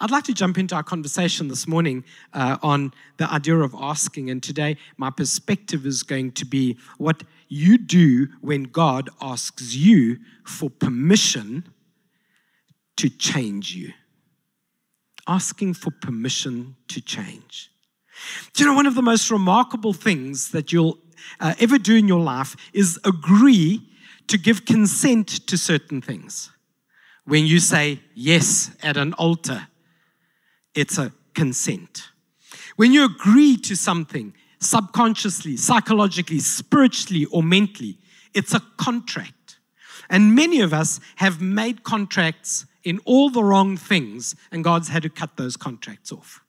I'd like to jump into our conversation this morning uh, on the idea of asking. And today, my perspective is going to be what you do when God asks you for permission to change you. Asking for permission to change. Do you know one of the most remarkable things that you'll uh, ever do in your life is agree to give consent to certain things. When you say yes at an altar, it's a consent. When you agree to something subconsciously, psychologically, spiritually, or mentally, it's a contract. And many of us have made contracts in all the wrong things, and God's had to cut those contracts off.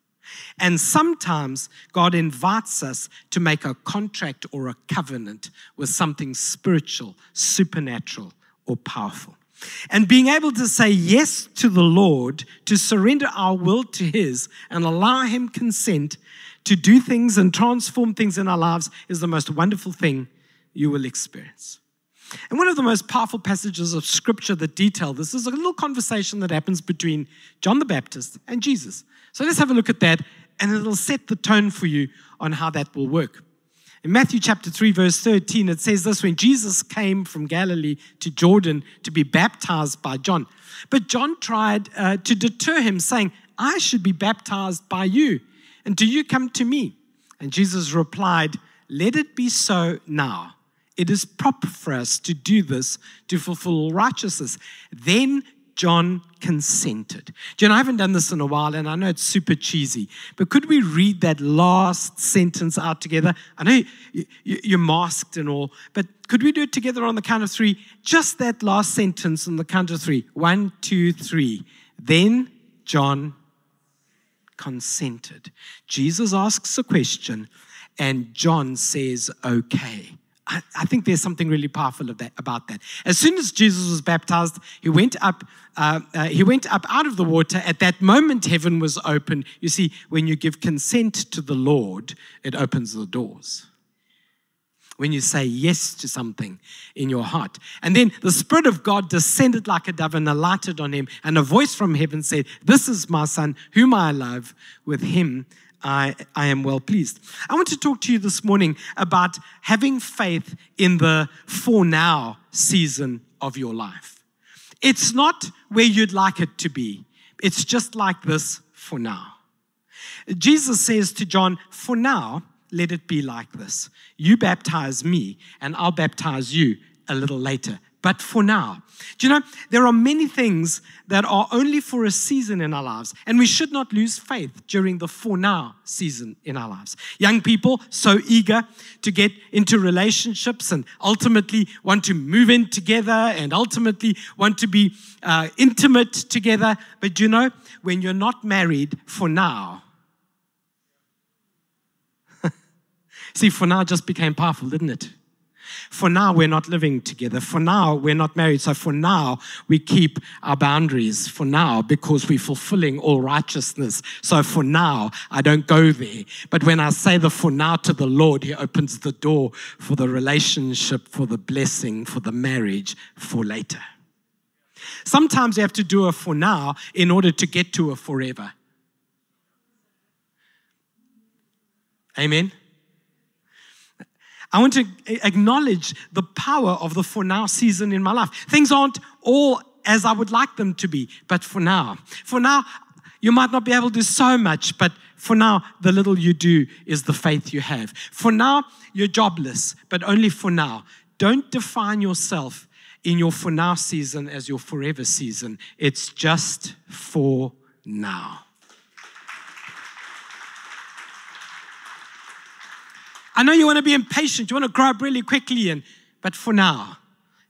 And sometimes God invites us to make a contract or a covenant with something spiritual, supernatural, or powerful. And being able to say yes to the Lord, to surrender our will to His, and allow Him consent to do things and transform things in our lives is the most wonderful thing you will experience. And one of the most powerful passages of scripture that detail this is a little conversation that happens between John the Baptist and Jesus. So let's have a look at that, and it'll set the tone for you on how that will work. In Matthew chapter 3, verse 13, it says this when Jesus came from Galilee to Jordan to be baptized by John. But John tried uh, to deter him, saying, I should be baptized by you, and do you come to me? And Jesus replied, Let it be so now. It is proper for us to do this to fulfill righteousness. Then John consented. John, I haven't done this in a while, and I know it's super cheesy, but could we read that last sentence out together? I know you're masked and all, but could we do it together on the count of three? Just that last sentence on the count of three. One, two, three. Then John consented. Jesus asks a question, and John says, okay. I, I think there's something really powerful that, about that. As soon as Jesus was baptized, he went up. Uh, uh, he went up out of the water. At that moment, heaven was open. You see, when you give consent to the Lord, it opens the doors when you say yes to something in your heart. And then the Spirit of God descended like a dove and alighted on him, and a voice from heaven said, This is my Son, whom I love. With him I, I am well pleased. I want to talk to you this morning about having faith in the for now season of your life. It's not where you'd like it to be, it's just like this for now. Jesus says to John, For now, let it be like this. You baptize me, and I'll baptize you a little later but for now. Do you know, there are many things that are only for a season in our lives, and we should not lose faith during the for now season in our lives. Young people, so eager to get into relationships and ultimately want to move in together and ultimately want to be uh, intimate together. But you know, when you're not married for now, see, for now just became powerful, didn't it? For now, we're not living together. For now, we're not married. So for now, we keep our boundaries. For now, because we're fulfilling all righteousness. So for now, I don't go there. But when I say the for now to the Lord, He opens the door for the relationship, for the blessing, for the marriage for later. Sometimes you have to do a for now in order to get to a forever. Amen. I want to acknowledge the power of the for now season in my life. Things aren't all as I would like them to be, but for now. For now, you might not be able to do so much, but for now, the little you do is the faith you have. For now, you're jobless, but only for now. Don't define yourself in your for now season as your forever season. It's just for now. I know you want to be impatient, you want to grow up really quickly, and but for now,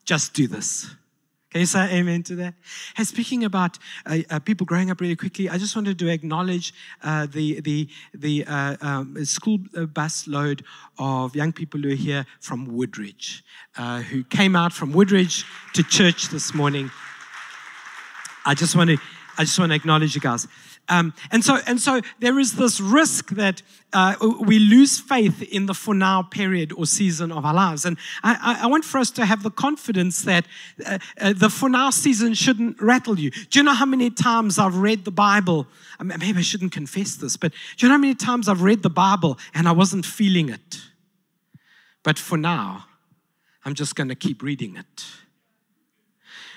just do this. Can you say amen to that? Hey, speaking about uh, uh, people growing up really quickly, I just wanted to acknowledge uh, the the the uh, um, school uh, bus load of young people who are here from Woodridge, uh, who came out from Woodridge to church this morning. I just want to I just want to acknowledge you guys. Um, and so, and so, there is this risk that uh, we lose faith in the for now period or season of our lives. And I, I want for us to have the confidence that uh, uh, the for now season shouldn't rattle you. Do you know how many times I've read the Bible? Maybe I shouldn't confess this, but do you know how many times I've read the Bible and I wasn't feeling it? But for now, I'm just going to keep reading it.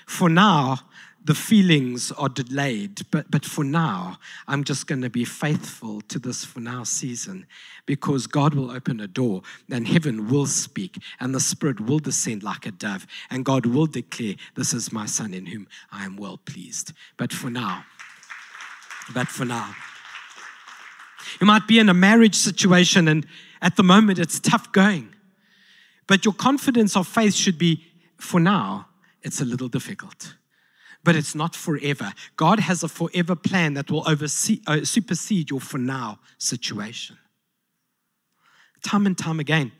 For now, the feelings are delayed, but, but for now, I'm just going to be faithful to this for now season because God will open a door and heaven will speak and the Spirit will descend like a dove and God will declare, This is my Son in whom I am well pleased. But for now, but for now, you might be in a marriage situation and at the moment it's tough going, but your confidence of faith should be for now, it's a little difficult but it's not forever. God has a forever plan that will oversee, uh, supersede your for now situation. Time and time again,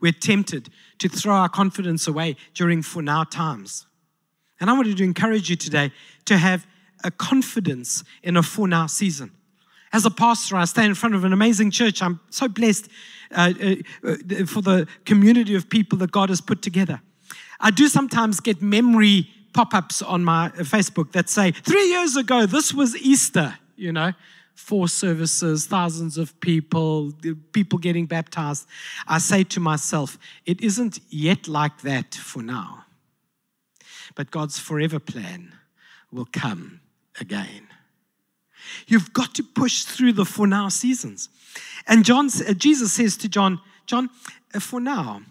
we're tempted to throw our confidence away during for now times. And I wanted to encourage you today to have a confidence in a for now season. As a pastor, I stand in front of an amazing church. I'm so blessed uh, uh, uh for the community of people that God has put together. I do sometimes get memory pop ups on my Facebook that say, three years ago, this was Easter, you know, four services, thousands of people, people getting baptized. I say to myself, it isn't yet like that for now. But God's forever plan will come again. You've got to push through the for now seasons. And John, uh, Jesus says to John, John, uh, for now,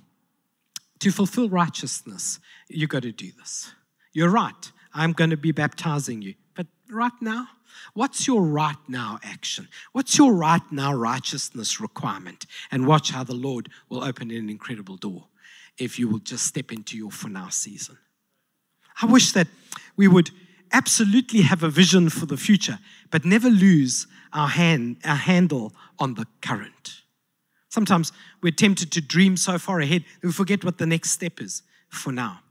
to fulfill righteousness, you've got to do this. You're right. I'm going to be baptizing you. But right now, what's your right now action? What's your right now righteousness requirement? And watch how the Lord will open an incredible door if you will just step into your for now season. I wish that we would absolutely have a vision for the future, but never lose our hand, our handle on the current. Sometimes we're tempted to dream so far ahead that we forget what the next step is for now.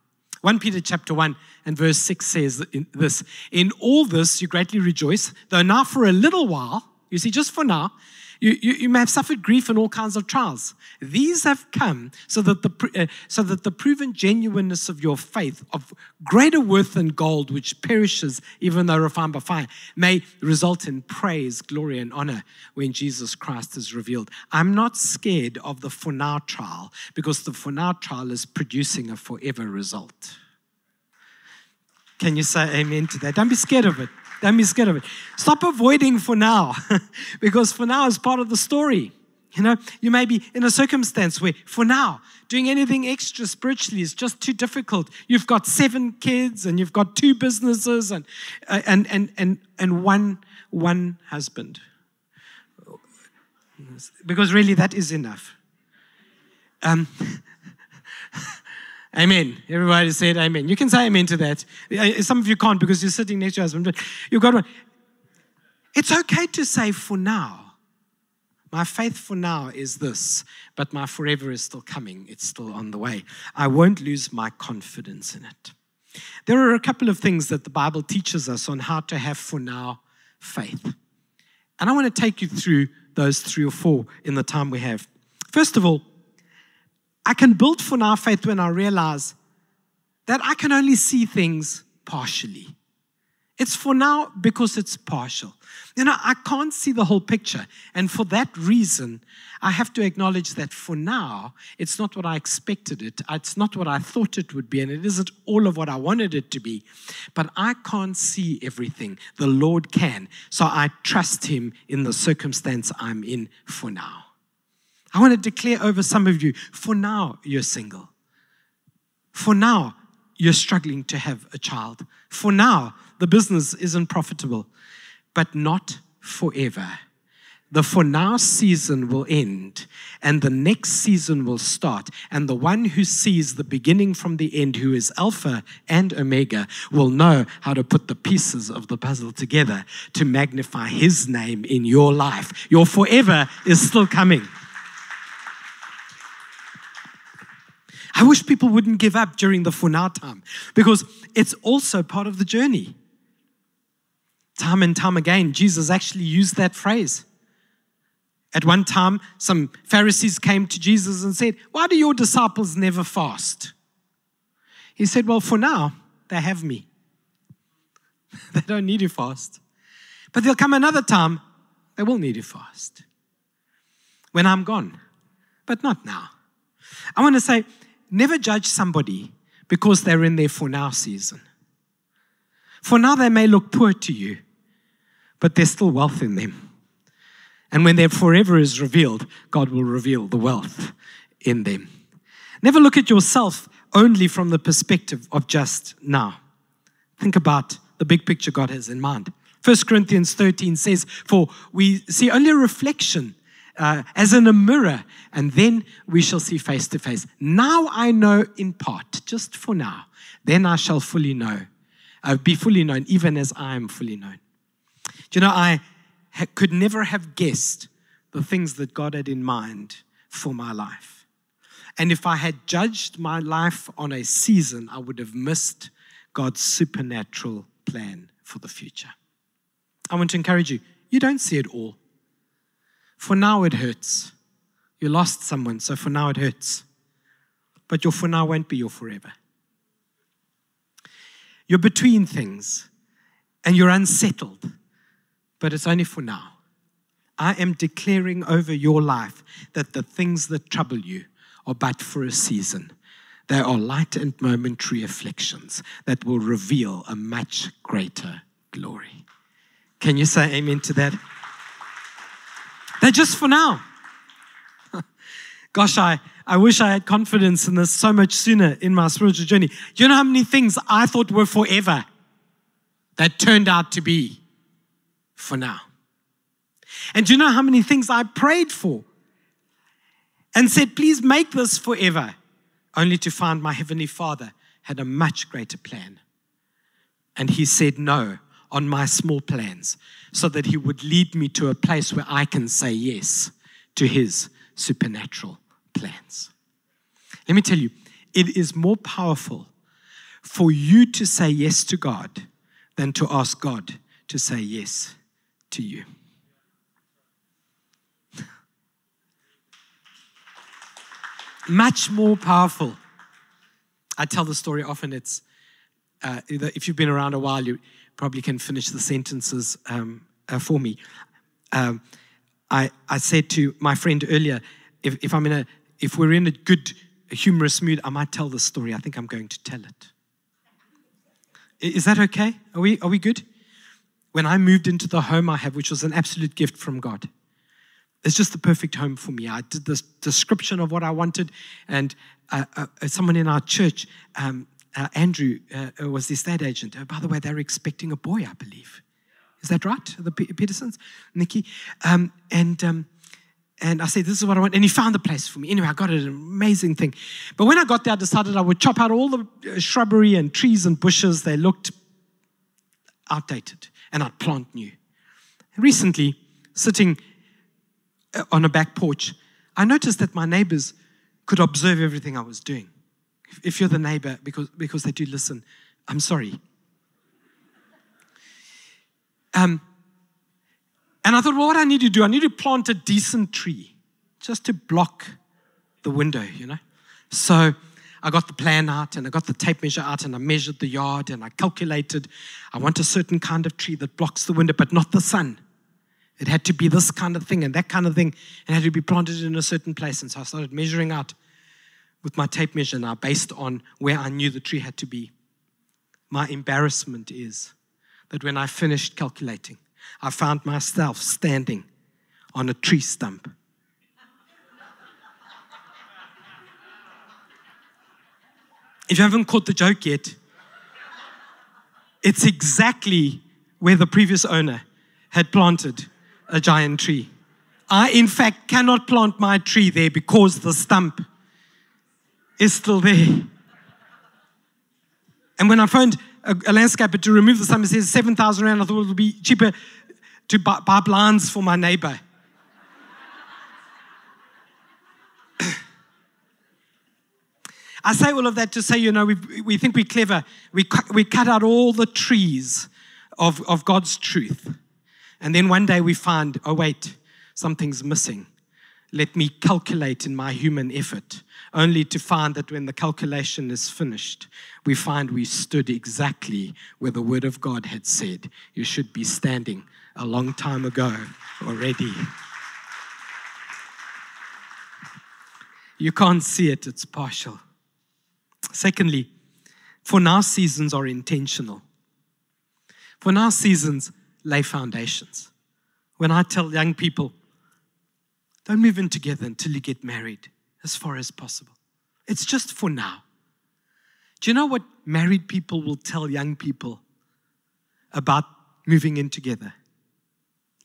1 Peter chapter 1 and verse 6 says this In all this you greatly rejoice, though now for a little while, you see, just for now, you, you, you, may have suffered grief and all kinds of trials. These have come so that, the, uh, so that the proven genuineness of your faith, of greater worth than gold, which perishes even though refined by fire, may result in praise, glory, and honor when Jesus Christ is revealed. I'm not scared of the for now trial because the for now trial is producing a forever result. Can you say amen to that? Don't be scared of it. Don't be scared of it. Stop avoiding for now, because for now is part of the story. You know, you may be in a circumstance where, for now, doing anything extra spiritually is just too difficult. You've got seven kids, and you've got two businesses, and uh, and and and and one one husband. Because really, that is enough. Um, Amen. Everybody said amen. You can say amen to that. Uh, some of you can't because you're sitting next to your husband, but you've got one. It's okay to say for now. My faith for now is this, but my forever is still coming. It's still on the way. I won't lose my confidence in it. There are a couple of things that the Bible teaches us on how to have for now faith. And I want to take you through those three or four in the time we have. First of all, I can build for now faith when I realize that I can only see things partially. It's for now because it's partial. You know, I can't see the whole picture. And for that reason, I have to acknowledge that for now, it's not what I expected it. It's not what I thought it would be. And it isn't all of what I wanted it to be. But I can't see everything. The Lord can. So I trust Him in the circumstance I'm in for now. I want to declare over some of you for now, you're single. For now, you're struggling to have a child. For now, the business isn't profitable, but not forever. The for now season will end and the next season will start. And the one who sees the beginning from the end, who is Alpha and Omega, will know how to put the pieces of the puzzle together to magnify his name in your life. Your forever is still coming. I wish people wouldn't give up during the now time because it's also part of the journey. Time and time again, Jesus actually used that phrase. At one time, some Pharisees came to Jesus and said, Why do your disciples never fast? He said, Well, for now, they have me. they don't need to fast. But there'll come another time they will need to fast when I'm gone, but not now. I want to say, never judge somebody because they're in their for now season. For now, they may look poor to you, but there's still wealth in them. And when their forever is revealed, God will reveal the wealth in them. Never look at yourself only from the perspective of just now. Think about the big picture God has in mind. 1 Corinthians 13 says, For we see only a reflection uh, as in a mirror, and then we shall see face to face. Now I know in part, just for now. Then I shall fully know, uh, be fully known, even as I am fully known. Do you know, I ha- could never have guessed the things that God had in mind for my life. And if I had judged my life on a season, I would have missed God's supernatural plan for the future. I want to encourage you you don't see it all. For now, it hurts. You lost someone, so for now, it hurts. But your for now won't be your forever. You're between things and you're unsettled, but it's only for now. I am declaring over your life that the things that trouble you are but for a season. They are light and momentary afflictions that will reveal a much greater glory. Can you say amen to that? They're just for now. Gosh, I, I wish I had confidence in this so much sooner in my spiritual journey. Do you know how many things I thought were forever that turned out to be for now? And do you know how many things I prayed for and said, please make this forever, only to find my Heavenly Father had a much greater plan. And He said no on my small plans so that He would lead me to a place where I can say yes to His supernatural plans. Let me tell you, it is more powerful for you to say yes to God than to ask God to say yes to you. Much more powerful. I tell the story often. It's uh, if you've been around a while, you probably can finish the sentences um, uh, for me. Um, I, I said to my friend earlier, if, if I'm in a, if we're in a good humorous mood, I might tell the story. I think I'm going to tell it. Is that okay? Are we, are we good? When I moved into the home I have, which was an absolute gift from God, it's just the perfect home for me. I did this description of what I wanted, and uh, uh, someone in our church um, uh, Andrew uh, was the estate agent. Uh, by the way, they're expecting a boy, I believe. Is that right? The Petersons, Nikki, um, and um, and I said, "This is what I want," and he found the place for me. Anyway, I got it, an amazing thing. But when I got there, I decided I would chop out all the uh, shrubbery and trees and bushes. They looked outdated, and I'd plant new. Recently, sitting uh, on a back porch, I noticed that my neighbors could observe everything I was doing. If you're the neighbor, because, because they do listen, I'm sorry. Um, and I thought, well, what I need to do, I need to plant a decent tree just to block the window, you know? So I got the plan out and I got the tape measure out and I measured the yard and I calculated I want a certain kind of tree that blocks the window, but not the sun. It had to be this kind of thing and that kind of thing, and had to be planted in a certain place. And so I started measuring out with my tape measure now based on where I knew the tree had to be. My embarrassment is that when I finished calculating, I found myself standing on a tree stump. if you haven't caught the joke yet, it's exactly where the previous owner had planted a giant tree. I, in fact, cannot plant my tree there because the stump is still there. And when I phoned a, a landscaper to remove the stump, it says 7,000 Rand. I thought it would be cheaper to buy, buy blinds for my neighbor. I say all of that to say, you know, we, we think we're clever. We, we cut out all the trees of, of God's truth. And then one day we find, oh, wait, something's missing. Let me calculate in my human effort, only to find that when the calculation is finished, we find we stood exactly where the Word of God had said you should be standing a long time ago already. You can't see it, it's partial. Secondly, for now seasons are intentional. For now seasons lay foundations. When I tell young people, don't move in together until you get married as far as possible. It's just for now. Do you know what married people will tell young people about moving in together?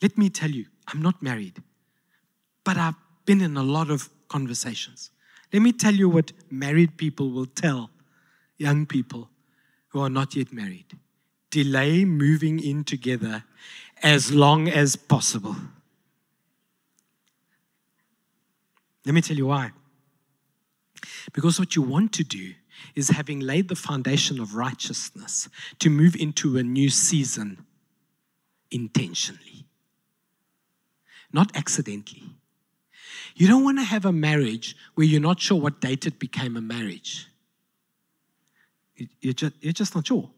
Let me tell you, I'm not married, but I've been in a lot of conversations. Let me tell you what married people will tell young people who are not yet married delay moving in together as long as possible. Let me tell you why. Because what you want to do is having laid the foundation of righteousness to move into a new season intentionally, not accidentally. You don't want to have a marriage where you're not sure what date it became a marriage. You're just, you're just not sure.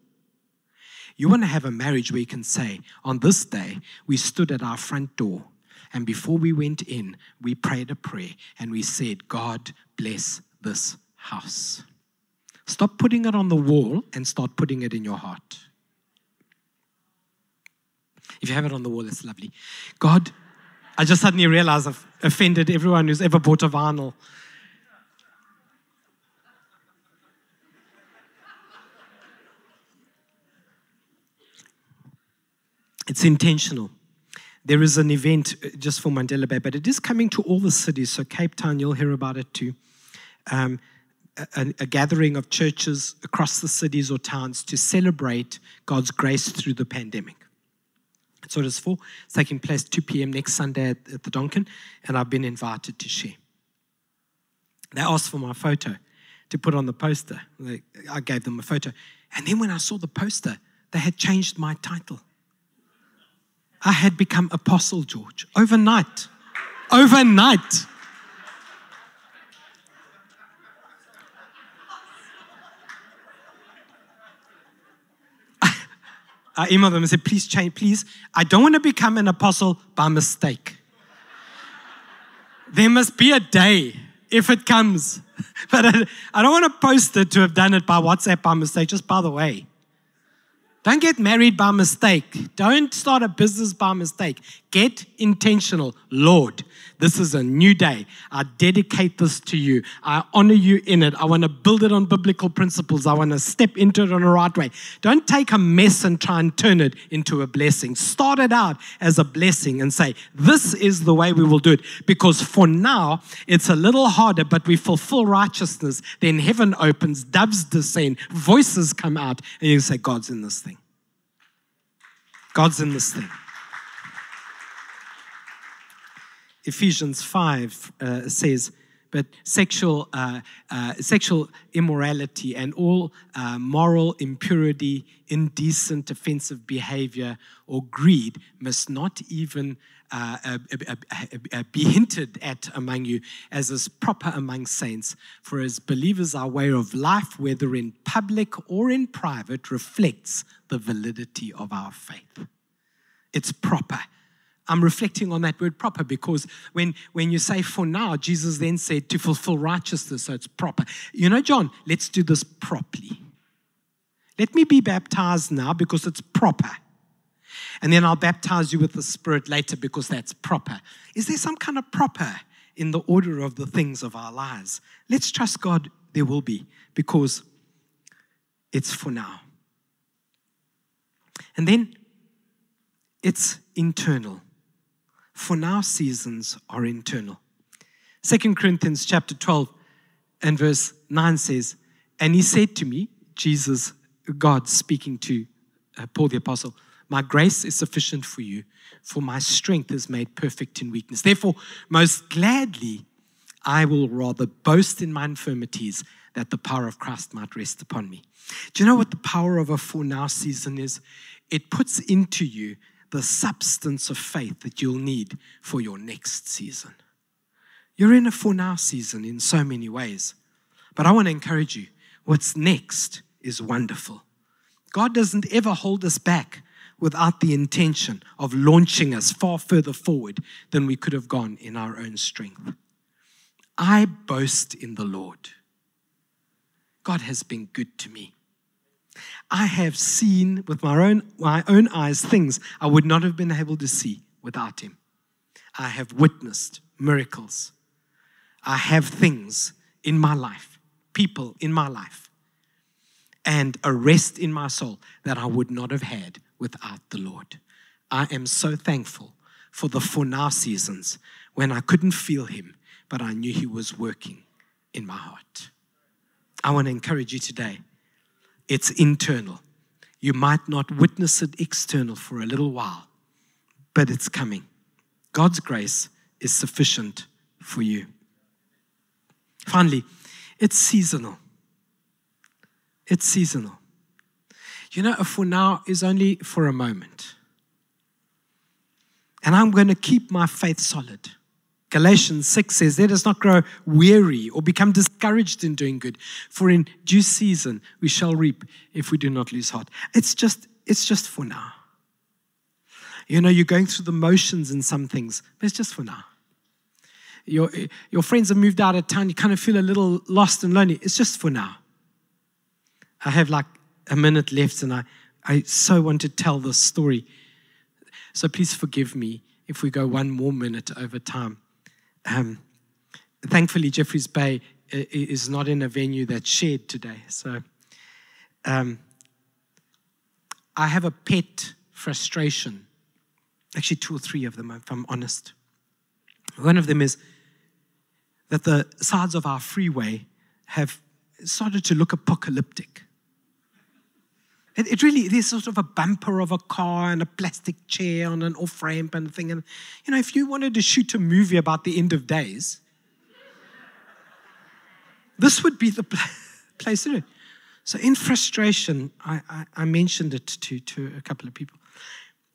You want to have a marriage where you can say, on this day, we stood at our front door and before we went in, we prayed a prayer and we said, God bless this house. Stop putting it on the wall and start putting it in your heart. If you have it on the wall, it's lovely. God, I just suddenly realized I've offended everyone who's ever bought a vinyl. It's intentional there is an event uh, just for Mandela Bay, but it is coming to all the cities. So, Cape Town, you'll hear about it too. Um, a, a, gathering of churches across the cities or towns to celebrate God's grace through the pandemic. That's what it's for. It's taking place 2 p.m. next Sunday at, at the Donkin, and I've been invited to share. They asked for my photo to put on the poster. I gave them a photo. And then when I saw the poster, they had changed my title. I had become Apostle George overnight. Overnight. I emailed them and said, please change, please. I don't want to become an apostle by mistake. There must be a day if it comes. But I don't want to post it to have done it by WhatsApp by mistake, just by the way. Don't get married by mistake. Don't start a business by mistake. Get intentional. Lord, this is a new day. I dedicate this to you. I honor you in it. I want to build it on biblical principles. I want to step into it on the right way. Don't take a mess and try and turn it into a blessing. Start it out as a blessing and say, This is the way we will do it. Because for now, it's a little harder, but we fulfill righteousness. Then heaven opens, doves descend, voices come out, and you say, God's in this thing. God's in this thing. Ephesians 5 uh, says, but sexual, uh, uh, sexual immorality and all uh, moral impurity, indecent, offensive behavior, or greed must not even uh, uh, be hinted at among you as is proper among saints. For as believers, our way of life, whether in public or in private, reflects the validity of our faith. It's proper I'm reflecting on that word proper because when, when you say for now, Jesus then said to fulfill righteousness, so it's proper. You know, John, let's do this properly. Let me be baptized now because it's proper. And then I'll baptize you with the Spirit later because that's proper. Is there some kind of proper in the order of the things of our lives? Let's trust God, there will be because it's for now. And then it's internal for now seasons are internal. Second Corinthians chapter 12 and verse 9 says, And he said to me, Jesus, God speaking to uh, Paul the apostle, My grace is sufficient for you, for my strength is made perfect in weakness. Therefore, most gladly, I will rather boast in my infirmities that the power of Christ might rest upon me. Do you know what the power of a for now season is? it puts into you the substance of faith that you'll need for your next season. You're in a for now season in so many ways. But I want to encourage you what's next is wonderful. God doesn't ever hold us back without the intention of launching us far further forward than we could have gone in our own strength. I boast in the Lord. God has been good to me. I have seen with my own, my own eyes things I would not have been able to see without Him. I have witnessed miracles. I have things in my life, people in my life, and a rest in my soul that I would not have had without the Lord. I am so thankful for the for now seasons when I couldn't feel Him, but I knew He was working in my heart. I want to encourage you today. It's internal. You might not witness it external for a little while, but it's coming. God's grace is sufficient for you. Finally, it's seasonal. It's seasonal. You know, for now is only for a moment. And I'm going to keep my faith solid. Galatians 6 says, Let us not grow weary or become discouraged in doing good, for in due season we shall reap if we do not lose heart. It's just, it's just for now. You know, you're going through the motions in some things, but it's just for now. Your, your friends have moved out of town, you kind of feel a little lost and lonely. It's just for now. I have like a minute left, and I, I so want to tell this story. So please forgive me if we go one more minute over time. Um, thankfully, Jeffreys Bay is not in a venue that's shared today. So um, I have a pet frustration, actually, two or three of them, if I'm honest. One of them is that the sides of our freeway have started to look apocalyptic. It, it, really, there's sort of a bumper of a car and a plastic chair on an off ramp and thing. And, you know, if you wanted to shoot a movie about the end of days, this would be the place to do it. So, in frustration, I, I, I, mentioned it to, to a couple of people.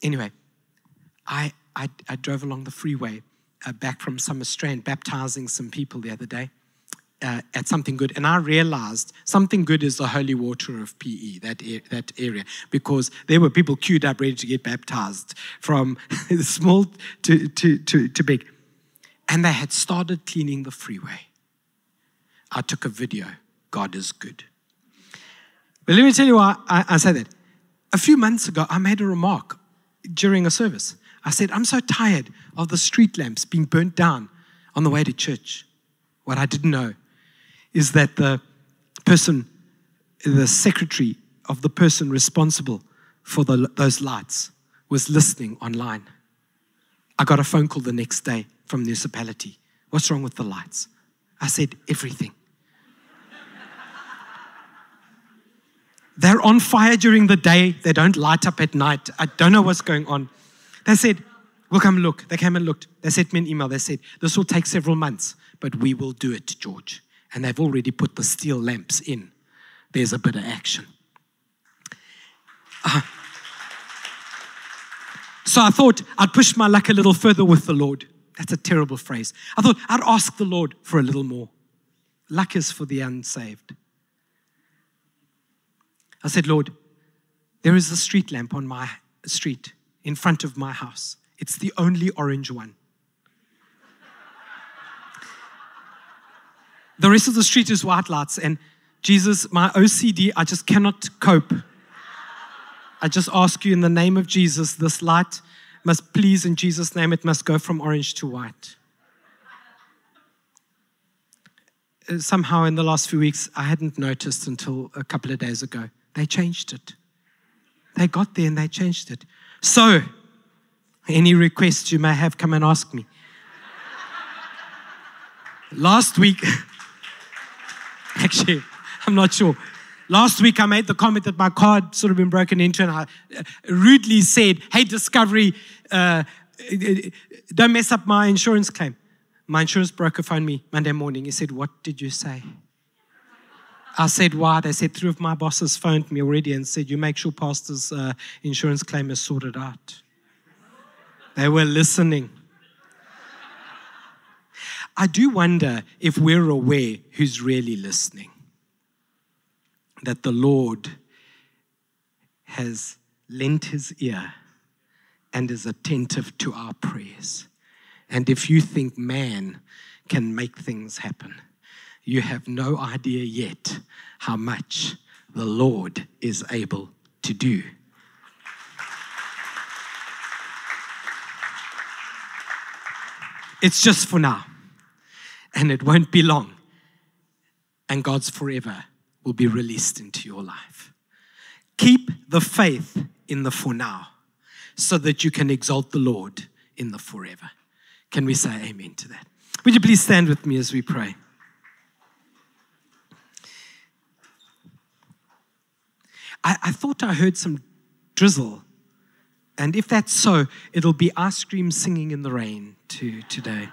Anyway, I, I, I drove along the freeway uh, back from Summerstrand, baptizing some people the other day uh, at something good, and I realized something good is the holy water of PE, that, that area, because there were people queued up ready to get baptized from small to, to, to, to big. And they had started cleaning the freeway. I took a video. God is good. But let me tell you why I, I say that. A few months ago, I made a remark during a service. I said, I'm so tired of the street lamps being burnt down on the way to church. What I didn't know is that the person, the secretary of the person responsible for the, those lights was listening online. I got a phone call the next day from the municipality. What's wrong with the lights? I said, everything. They're on fire during the day. They don't light up at night. I don't know what's going on. They said, We'll come look. They came and looked. They sent me an email. They said, This will take several months, but we will do it, George. And they've already put the steel lamps in. There's a bit of action. Uh, so I thought I'd push my luck a little further with the Lord. That's a terrible phrase. I thought I'd ask the Lord for a little more. Luck is for the unsaved. I said, Lord, there is a street lamp on my street in front of my house. It's the only orange one. The rest of the street is white lights, and Jesus, my OCD, I just cannot cope. I just ask you in the name of Jesus, this light must please, in Jesus' name, it must go from orange to white. Uh, somehow, in the last few weeks, I hadn't noticed until a couple of days ago. They changed it. They got there and they changed it. So, any requests you may have, come and ask me. Last week, actually, I'm not sure. Last week, I made the comment that my car had sort of been broken into, and I uh, rudely said, Hey, Discovery, uh, don't mess up my insurance claim. My insurance broker phoned me Monday morning. He said, What did you say? I said, why? They said, three of my bosses phoned me already and said, you make sure pastor's uh, insurance claim is sorted out. They were listening. I do wonder if we're aware who's really listening. That the Lord has lent his ear and is attentive to our prayers. And if you think man can make things happen, you have no idea yet how much the Lord is able to do. It's just for now, and it won't be long, and God's forever will be released into your life. Keep the faith in the for now so that you can exalt the Lord in the forever. Can we say amen to that? Would you please stand with me as we pray? I, I thought I heard some drizzle. And if that's so, it'll be ice cream singing in the rain to, today.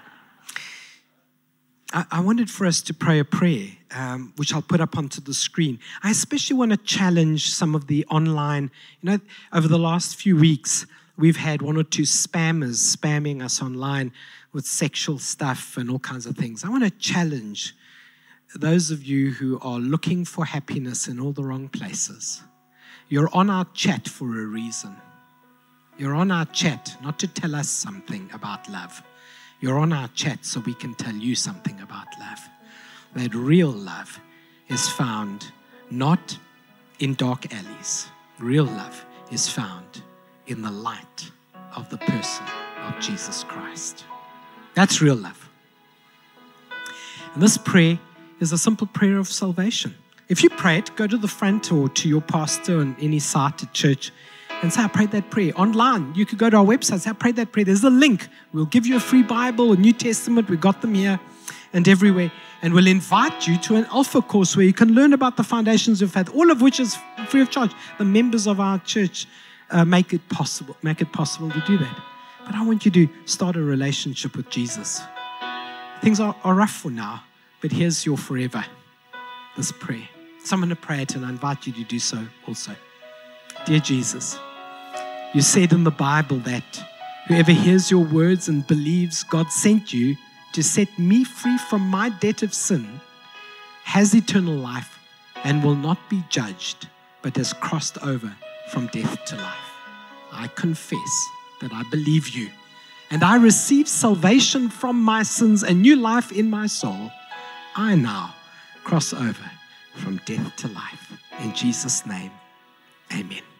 I, wanted for us to pray a prayer, um, which I'll put up onto the screen. I especially want to challenge some of the online, you know, over the last few weeks, we've had one or two spammers spamming us online with sexual stuff and all kinds of things. I want to challenge those of you who are looking for happiness in all the wrong places you're on our chat for a reason. You're on our chat not to tell us something about love. You're on our chat so we can tell you something about love. That real love is found not in dark alleys. Real love is found in the light of the person of Jesus Christ. That's real love. And this prayer is a simple prayer of salvation. If you pray it, go to the front or to your pastor on any site at church and say, I prayed that prayer. Online, you could go to our website, say, I prayed that prayer. There's a link. We'll give you a free Bible, a New Testament. We got them here and everywhere. And we'll invite you to an alpha course where you can learn about the foundations of faith, all of which is free of charge. The members of our church uh, make it possible, make it possible to do that. But I want you to start a relationship with Jesus. Things are, are rough for now, but here's your forever. This prayer. Someone to pray it, and I invite you to do so also. Dear Jesus, you said in the Bible that whoever hears your words and believes God sent you to set me free from my debt of sin has eternal life and will not be judged, but has crossed over from death to life. I confess that I believe you and I receive salvation from my sins and new life in my soul. I now cross over from death to life. In Jesus' name, amen.